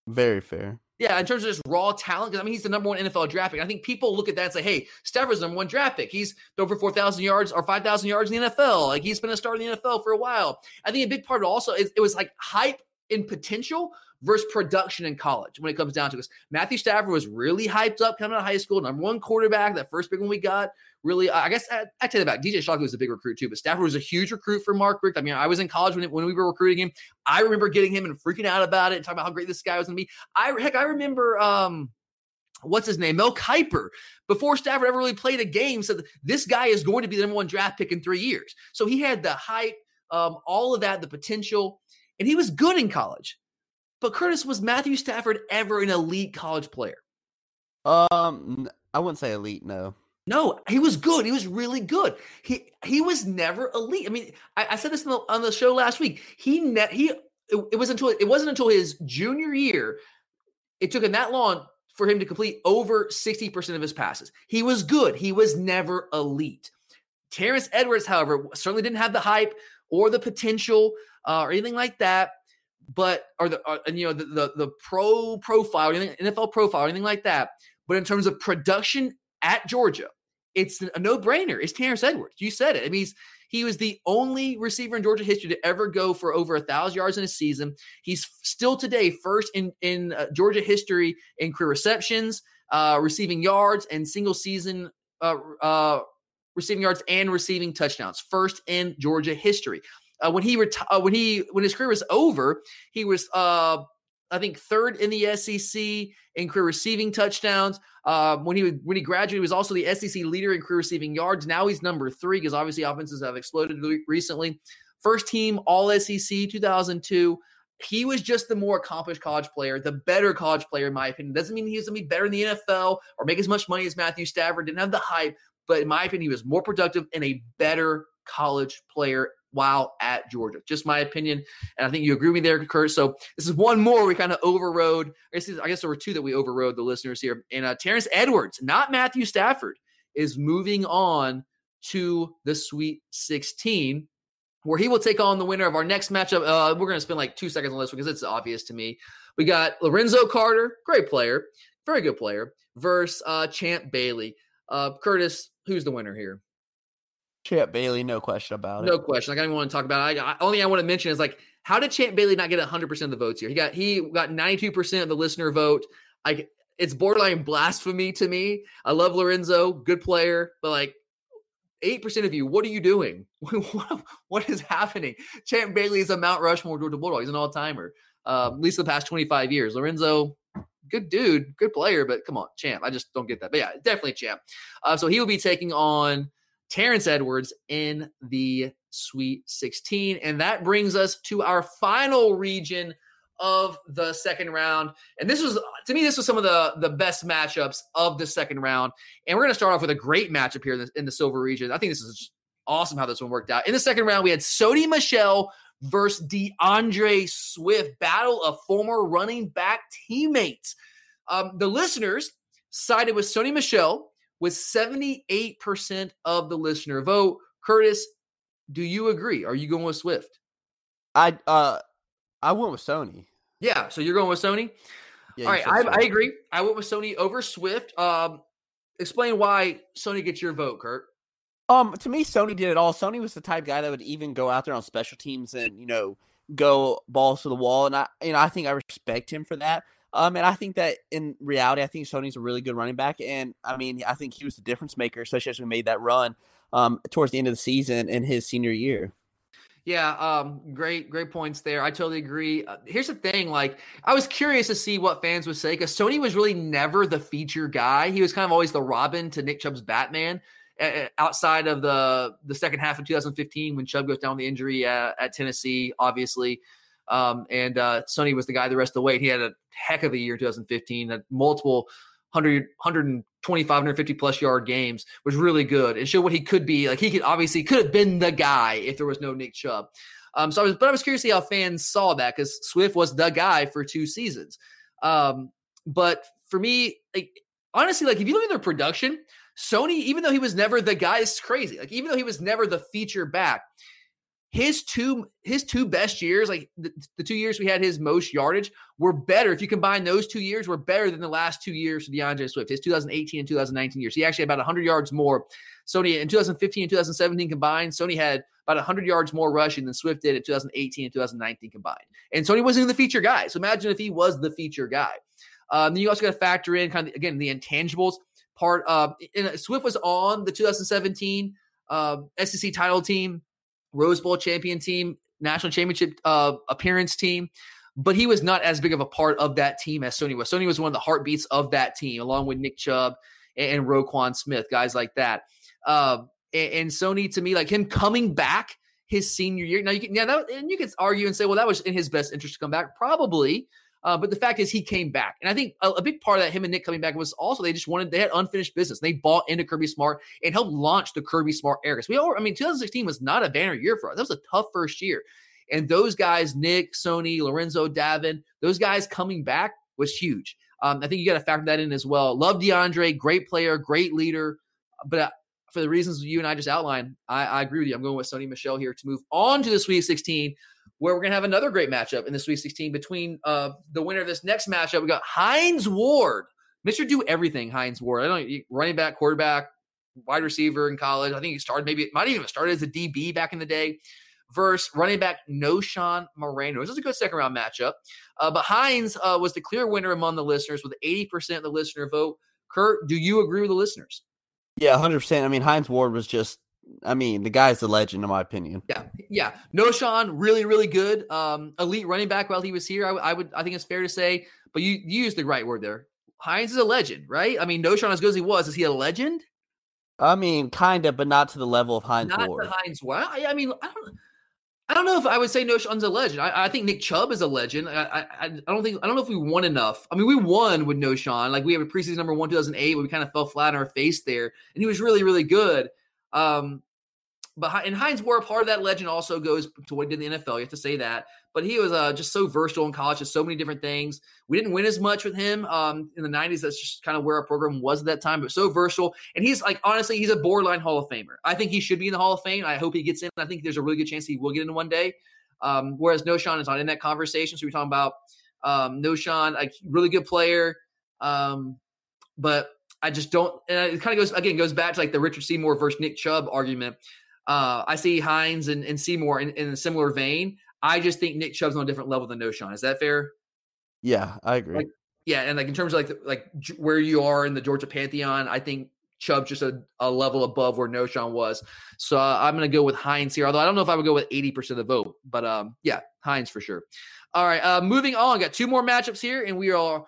Very fair. Yeah, in terms of just raw talent, because I mean he's the number one NFL draft pick. I think people look at that and say, "Hey, Stafford's number one draft pick. He's over four thousand yards or five thousand yards in the NFL. Like he's been a star in the NFL for a while." I think a big part of it also is it was like hype in potential versus production in college when it comes down to this. Matthew Stafford was really hyped up coming out of high school, number one quarterback. That first big one we got, really, I guess I, I tell you about DJ Shockley was a big recruit too, but Stafford was a huge recruit for Mark Richt. I mean, I was in college when, when we were recruiting him. I remember getting him and freaking out about it and talking about how great this guy was going to be. I heck, I remember. um what's his name? Mel Kiper, before Stafford ever really played a game, said this guy is going to be the number one draft pick in three years. So he had the hype, um, all of that, the potential, and he was good in college. But Curtis, was Matthew Stafford ever an elite college player? Um, I wouldn't say elite. No. No, he was good. He was really good. He he was never elite. I mean, I, I said this the, on the show last week. He net he it, it was until it wasn't until his junior year. It took him that long for him to complete over 60% of his passes. He was good. He was never elite. Terrence Edwards, however, certainly didn't have the hype or the potential uh, or anything like that but or the or, you know the, the, the pro profile, NFL profile, anything like that. But in terms of production at Georgia, it's a no brainer. It's Terrence Edwards. You said it. I mean, he's, he was the only receiver in Georgia history to ever go for over a thousand yards in a season. He's still today first in in uh, Georgia history in career receptions, uh, receiving yards, and single season uh, uh, receiving yards and receiving touchdowns. First in Georgia history. Uh, when he reti- uh, when he when his career was over, he was uh, I think third in the SEC in career receiving touchdowns. Uh, when he when he graduated, he was also the SEC leader in career receiving yards. Now he's number three because obviously offenses have exploded recently. First team All SEC 2002. He was just the more accomplished college player, the better college player, in my opinion. Doesn't mean he was going to be better in the NFL or make as much money as Matthew Stafford. Didn't have the hype, but in my opinion, he was more productive and a better college player while at Georgia. Just my opinion. And I think you agree with me there, Kurt. So this is one more we kind of overrode. I guess, I guess there were two that we overrode the listeners here. And uh, Terrence Edwards, not Matthew Stafford, is moving on to the Sweet 16 where he will take on the winner of our next matchup. Uh, we're going to spend like two seconds on this because it's obvious to me. We got Lorenzo Carter, great player, very good player, versus uh, Champ Bailey. Uh, Curtis, who's the winner here? Champ Bailey, no question about it. No question. Like I don't even want to talk about it. I, I, only I want to mention is like, how did Champ Bailey not get 100% of the votes here? He got he got 92% of the listener vote. I it's borderline blasphemy to me. I love Lorenzo, good player, but like 8% of you, what are you doing? what, what is happening? Champ Bailey is a Mount Rushmore Georgia Bulldog. He's an all-timer. Uh, at least the past 25 years. Lorenzo, good dude, good player, but come on, champ. I just don't get that. But yeah, definitely champ. Uh, so he will be taking on Terrence Edwards in the Sweet 16. And that brings us to our final region of the second round. And this was, to me, this was some of the, the best matchups of the second round. And we're going to start off with a great matchup here in the, in the silver region. I think this is awesome how this one worked out. In the second round, we had Sony Michel versus DeAndre Swift, battle of former running back teammates. Um, the listeners sided with Sony Michel with 78% of the listener vote. Curtis, do you agree? Are you going with Swift? I uh I went with Sony. Yeah, so you're going with Sony. Yeah, All right, I, I agree. I went with Sony over Swift. Um, explain why Sony gets your vote, Kurt. Um, to me, Sony did it all. Sony was the type guy that would even go out there on special teams and you know go balls to the wall, and I you know I think I respect him for that. Um, and I think that in reality, I think Sony's a really good running back, and I mean I think he was the difference maker, especially as we made that run um towards the end of the season in his senior year. Yeah, um, great, great points there. I totally agree. Uh, here's the thing: like, I was curious to see what fans would say because Sony was really never the feature guy. He was kind of always the Robin to Nick Chubb's Batman. Uh, outside of the the second half of 2015, when Chubb goes down with the injury at, at Tennessee, obviously, um, and uh, Sony was the guy the rest of the way. He had a heck of a year 2015, had multiple 100, 125, 150 plus yard games, was really good and showed what he could be. Like he could obviously could have been the guy if there was no Nick Chubb. Um, so I was, but I was curious to see how fans saw that because Swift was the guy for two seasons. Um, but for me, like honestly, like if you look at their production, Sony, even though he was never the guy, it's crazy. Like even though he was never the feature back, his two his two best years, like the, the two years we had his most yardage, were better. If you combine those two years, were better than the last two years for DeAndre Swift. His 2018 and 2019 years, he actually had about 100 yards more. Sony in 2015 and 2017 combined, Sony had about 100 yards more rushing than Swift did in 2018 and 2019 combined. And Sony wasn't even the feature guy. So imagine if he was the feature guy. Um, then you also got to factor in kind of again the intangibles part. Uh, Swift was on the 2017 uh, SEC title team, Rose Bowl champion team, national championship uh, appearance team, but he was not as big of a part of that team as Sony was. Sony was one of the heartbeats of that team, along with Nick Chubb and, and Roquan Smith, guys like that. Uh, and, and Sony, to me, like him coming back his senior year. Now you can, yeah, that, and you could argue and say, well, that was in his best interest to come back, probably. Uh, but the fact is, he came back, and I think a, a, big part of that, him and Nick coming back, was also they just wanted they had unfinished business. They bought into Kirby Smart and helped launch the Kirby Smart era. we all, I mean, 2016 was not a banner year for us. That was a tough first year, and those guys, Nick, Sony, Lorenzo, Davin, those guys coming back was huge. Um, I think you got to factor that in as well. Love DeAndre, great player, great leader, but. Uh, for the reasons you and I just outlined, I, I agree with you. I'm going with Sony Michel here to move on to the Sweet 16 where we're going to have another great matchup in the Sweet 16 between uh, the winner of this next matchup. We got Hines Ward, Mr. Do Everything, Hines Ward. I don't running back, quarterback, wide receiver in college. I think he started, maybe might even started as a DB back in the day. Versus running back Knowshon Moreno. This is a good second round matchup. Uh, but Hines uh, was the clear winner among the listeners with 80% of the listener vote. Kurt, do you agree with the listeners? Yeah, hundred percent. I mean, Hines Ward was just. I mean, the guy's a legend, in my opinion. Yeah, yeah. Knowshon, really, really good. Um, elite running back while he was here. I, I, would, I think it's fair to say. But you, you used the right word there. Hines is a legend, right? I mean, Knowshon, as good as he was, is he a legend? I mean, kind of, but not to the level of Hines not Ward. Hines Ward. I, I mean, I don't. I don't know if I would say Knowshon's a legend. I, I think Nick Chubb is a legend. I, I, I don't think I don't know if we won enough. I mean, we won with No Sean. Like we have a preseason number one, 2008, where we kind of fell flat on our face there, and he was really, really good. Um, but and Hines Ward, part of that legend also goes to what he did in the NFL. You have to say that. But he was uh, just so versatile in college, just so many different things. We didn't win as much with him um, in the 90s. That's just kind of where our program was at that time, but so versatile. And he's like, honestly, he's a borderline Hall of Famer. I think he should be in the Hall of Fame. I hope he gets in. I think there's a really good chance he will get in one day. Um, whereas Knowshon is not in that conversation. So we're talking about um, Knowshon, like really good player. Um, but I just don't, and it kind of goes, again, goes back to like the Richard Seymour versus Nick Chubb argument. Uh, I see Hines and, and Seymour in, in, a similar vein. I just think Nick Chubb's on a different level than Knowshon. Is that fair? Yeah, I agree. Like, yeah, and like in terms of like like where you are in the Georgia pantheon, I think Chubb just a, a level above where Knowshon was. So uh, I'm going to go with Hines here. Although I don't know if I would go with 80% of the vote, but um, yeah, Hines for sure. All right, uh, moving on. Got two more matchups here, and we are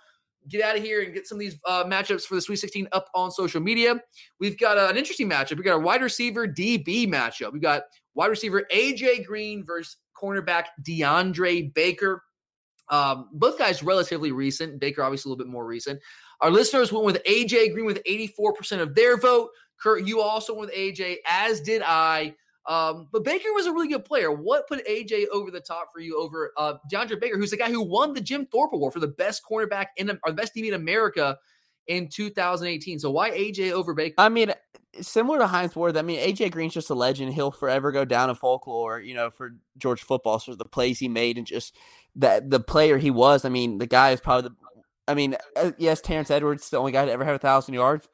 get out of here and get some of these uh, matchups for the Sweet 16 up on social media. We've got uh, an interesting matchup. We've got a wide receiver DB matchup. We've got wide receiver AJ Green versus cornerback DeAndre Baker. Um, both guys relatively recent. Baker obviously a little bit more recent. Our listeners went with AJ Green with 84% of their vote. Kurt, you also went with AJ, as did I. Um, but Baker was a really good player. What put AJ over the top for you over uh, DeAndre Baker, who's the guy who won the Jim Thorpe Award for the best cornerback in or the best DB in America in 2018. So why AJ over Baker? I mean, similar to Hines Ward, I mean, AJ Green's just a legend. He'll forever go down in folklore, you know, for Georgia football. So the plays he made and just that the player he was. I mean, the guy is probably the. I mean, uh, yes, Terrence Edwards, the only guy to ever have a thousand yards,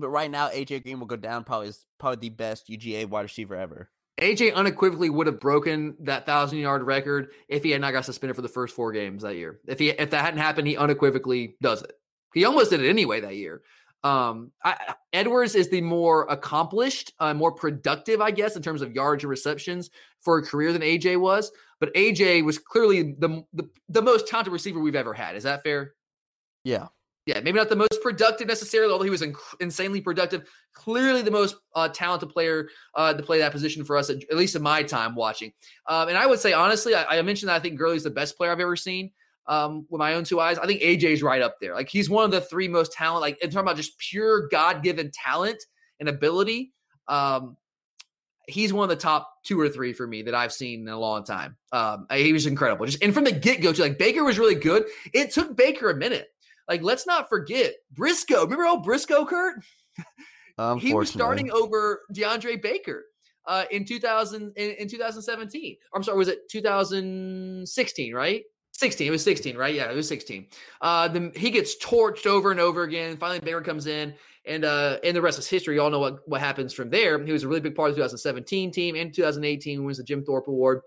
but right now AJ Green will go down probably as probably the best UGA wide receiver ever. AJ unequivocally would have broken that thousand yard record if he had not got suspended for the first four games that year. If he if that hadn't happened, he unequivocally does it. He almost did it anyway that year. Um, I, Edwards is the more accomplished, uh, more productive, I guess, in terms of yards and receptions for a career than AJ was. But AJ was clearly the, the the most talented receiver we've ever had. Is that fair? Yeah. Yeah, maybe not the most productive necessarily, although he was inc- insanely productive. Clearly, the most uh, talented player uh, to play that position for us, at, at least in my time watching. Um, and I would say, honestly, I, I, mentioned that I think Gurley's the best player I've ever seen um, with my own two eyes. I think AJ's right up there. Like he's one of the three most talent. Like in talking about just pure God given talent and ability. Um, he's one of the top two or three for me that I've seen in a long time. Um, he was incredible. Just and from the get go, too. Like Baker was really good. It took Baker a minute. Like, let's not forget Briscoe. Remember old Briscoe, Kurt? he was starting over DeAndre Baker uh, in 2000 in, in 2017. I'm sorry, was it 2016? Right? 16. It was 16, right? Yeah, it was 16. Uh, the, he gets torched over and over again. Finally, Baker comes in, and uh, and the rest is history. You all know what, what happens from there. He was a really big part of the 2017 team and 2018 wins the Jim Thorpe Award.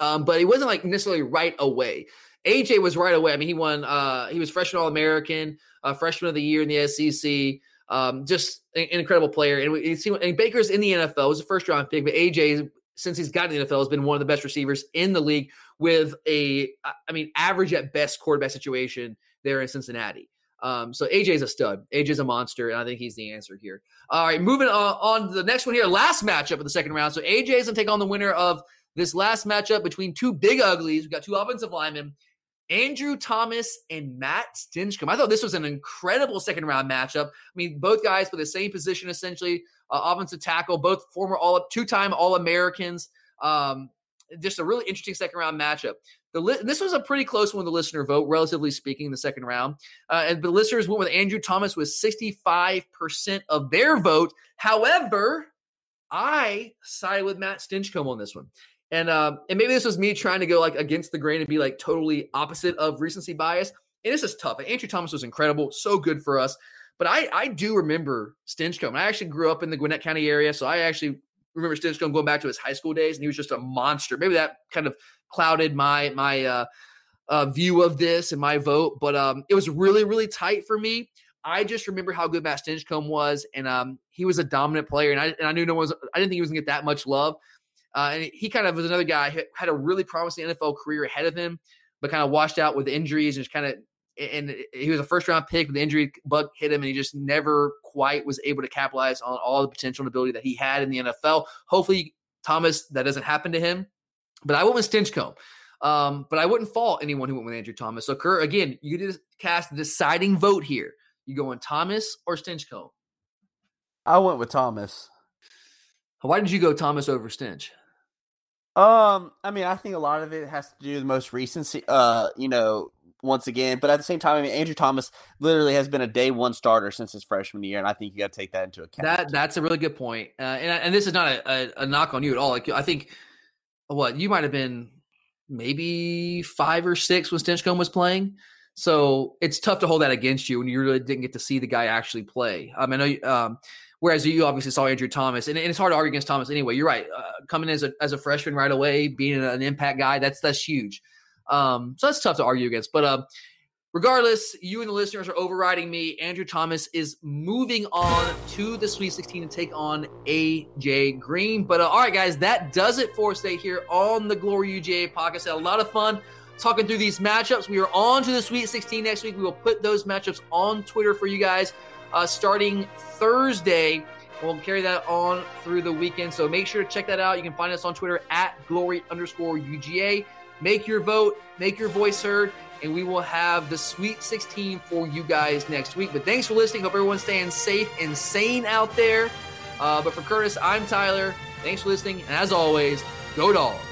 Um, but he wasn't like necessarily right away. AJ was right away. I mean, he won. Uh, he was freshman All American, uh, freshman of the year in the SEC. Um, just an, incredible player. And we and Baker's in the NFL. was a first round pick, but AJ, since he's gotten the NFL, has been one of the best receivers in the league with a, I mean, average at best quarterback situation there in Cincinnati. Um, so AJ's a stud. AJ's a monster, and I think he's the answer here. All right, moving on, on to the next one here. Last matchup of the second round. So AJ's gonna take on the winner of this last matchup between two big uglies. We've got two offensive linemen. Andrew Thomas and Matt Stinchcomb. I thought this was an incredible second round matchup. I mean, both guys play the same position essentially, uh, offensive tackle, both former all two time All Americans. Um, just a really interesting second round matchup. The li- this was a pretty close one, the listener vote, relatively speaking, in the second round. Uh, and the listeners went with Andrew Thomas with 65% of their vote. However, I sided with Matt Stinchcomb on this one. And uh, and maybe this was me trying to go like against the grain and be like totally opposite of recency bias. And this is tough. Andrew Thomas was incredible, so good for us. But I I do remember Stinchcomb. I actually grew up in the Gwinnett County area, so I actually remember Stinchcomb going back to his high school days, and he was just a monster. Maybe that kind of clouded my my uh, uh, view of this and my vote. But um, it was really really tight for me. I just remember how good Matt Stinchcomb was, and um, he was a dominant player, and I and I knew no one was. I didn't think he was gonna get that much love. Uh, and he kind of was another guy who had a really promising NFL career ahead of him, but kind of washed out with injuries and just kind of. And he was a first round pick. The injury bug hit him, and he just never quite was able to capitalize on all the potential and ability that he had in the NFL. Hopefully, Thomas, that doesn't happen to him. But I went with Stinchcomb. Um, but I wouldn't fault anyone who went with Andrew Thomas. So, Kurt, again, you just cast the deciding vote here. You go on Thomas or Stinchcomb? I went with Thomas. Why did you go Thomas over Stinch? Um, I mean, I think a lot of it has to do with the most recency. Uh, you know, once again, but at the same time, I mean, Andrew Thomas literally has been a day one starter since his freshman year, and I think you got to take that into account. That that's a really good point. Uh, and and this is not a, a, a knock on you at all. Like I think what you might have been maybe five or six when Stinchcomb was playing. So it's tough to hold that against you when you really didn't get to see the guy actually play. Um, I know um, Whereas you obviously saw Andrew Thomas, and, it's hard to argue against Thomas anyway. You're right. Uh, coming in as a, as a freshman right away, being an impact guy, that's that's huge. Um, so that's tough to argue against. But uh, regardless, you and the listeners are overriding me. Andrew Thomas is moving on to the Sweet 16 to take on AJ Green. But uh, all right, guys, that does it for us today here on the Glory UGA podcast. Had a lot of fun talking through these matchups. We are on to the Sweet 16 next week. We will put those matchups on Twitter for you guys uh, starting Thursday. We'll carry that on through the weekend. So make sure to check that out. You can find us on Twitter at glory underscore UGA. Make your vote, make your voice heard, and we will have the Sweet 16 for you guys next week. But thanks for listening. Hope everyone's staying safe and sane out there. Uh, but for Curtis, I'm Tyler. Thanks for listening. And as always, go dogs.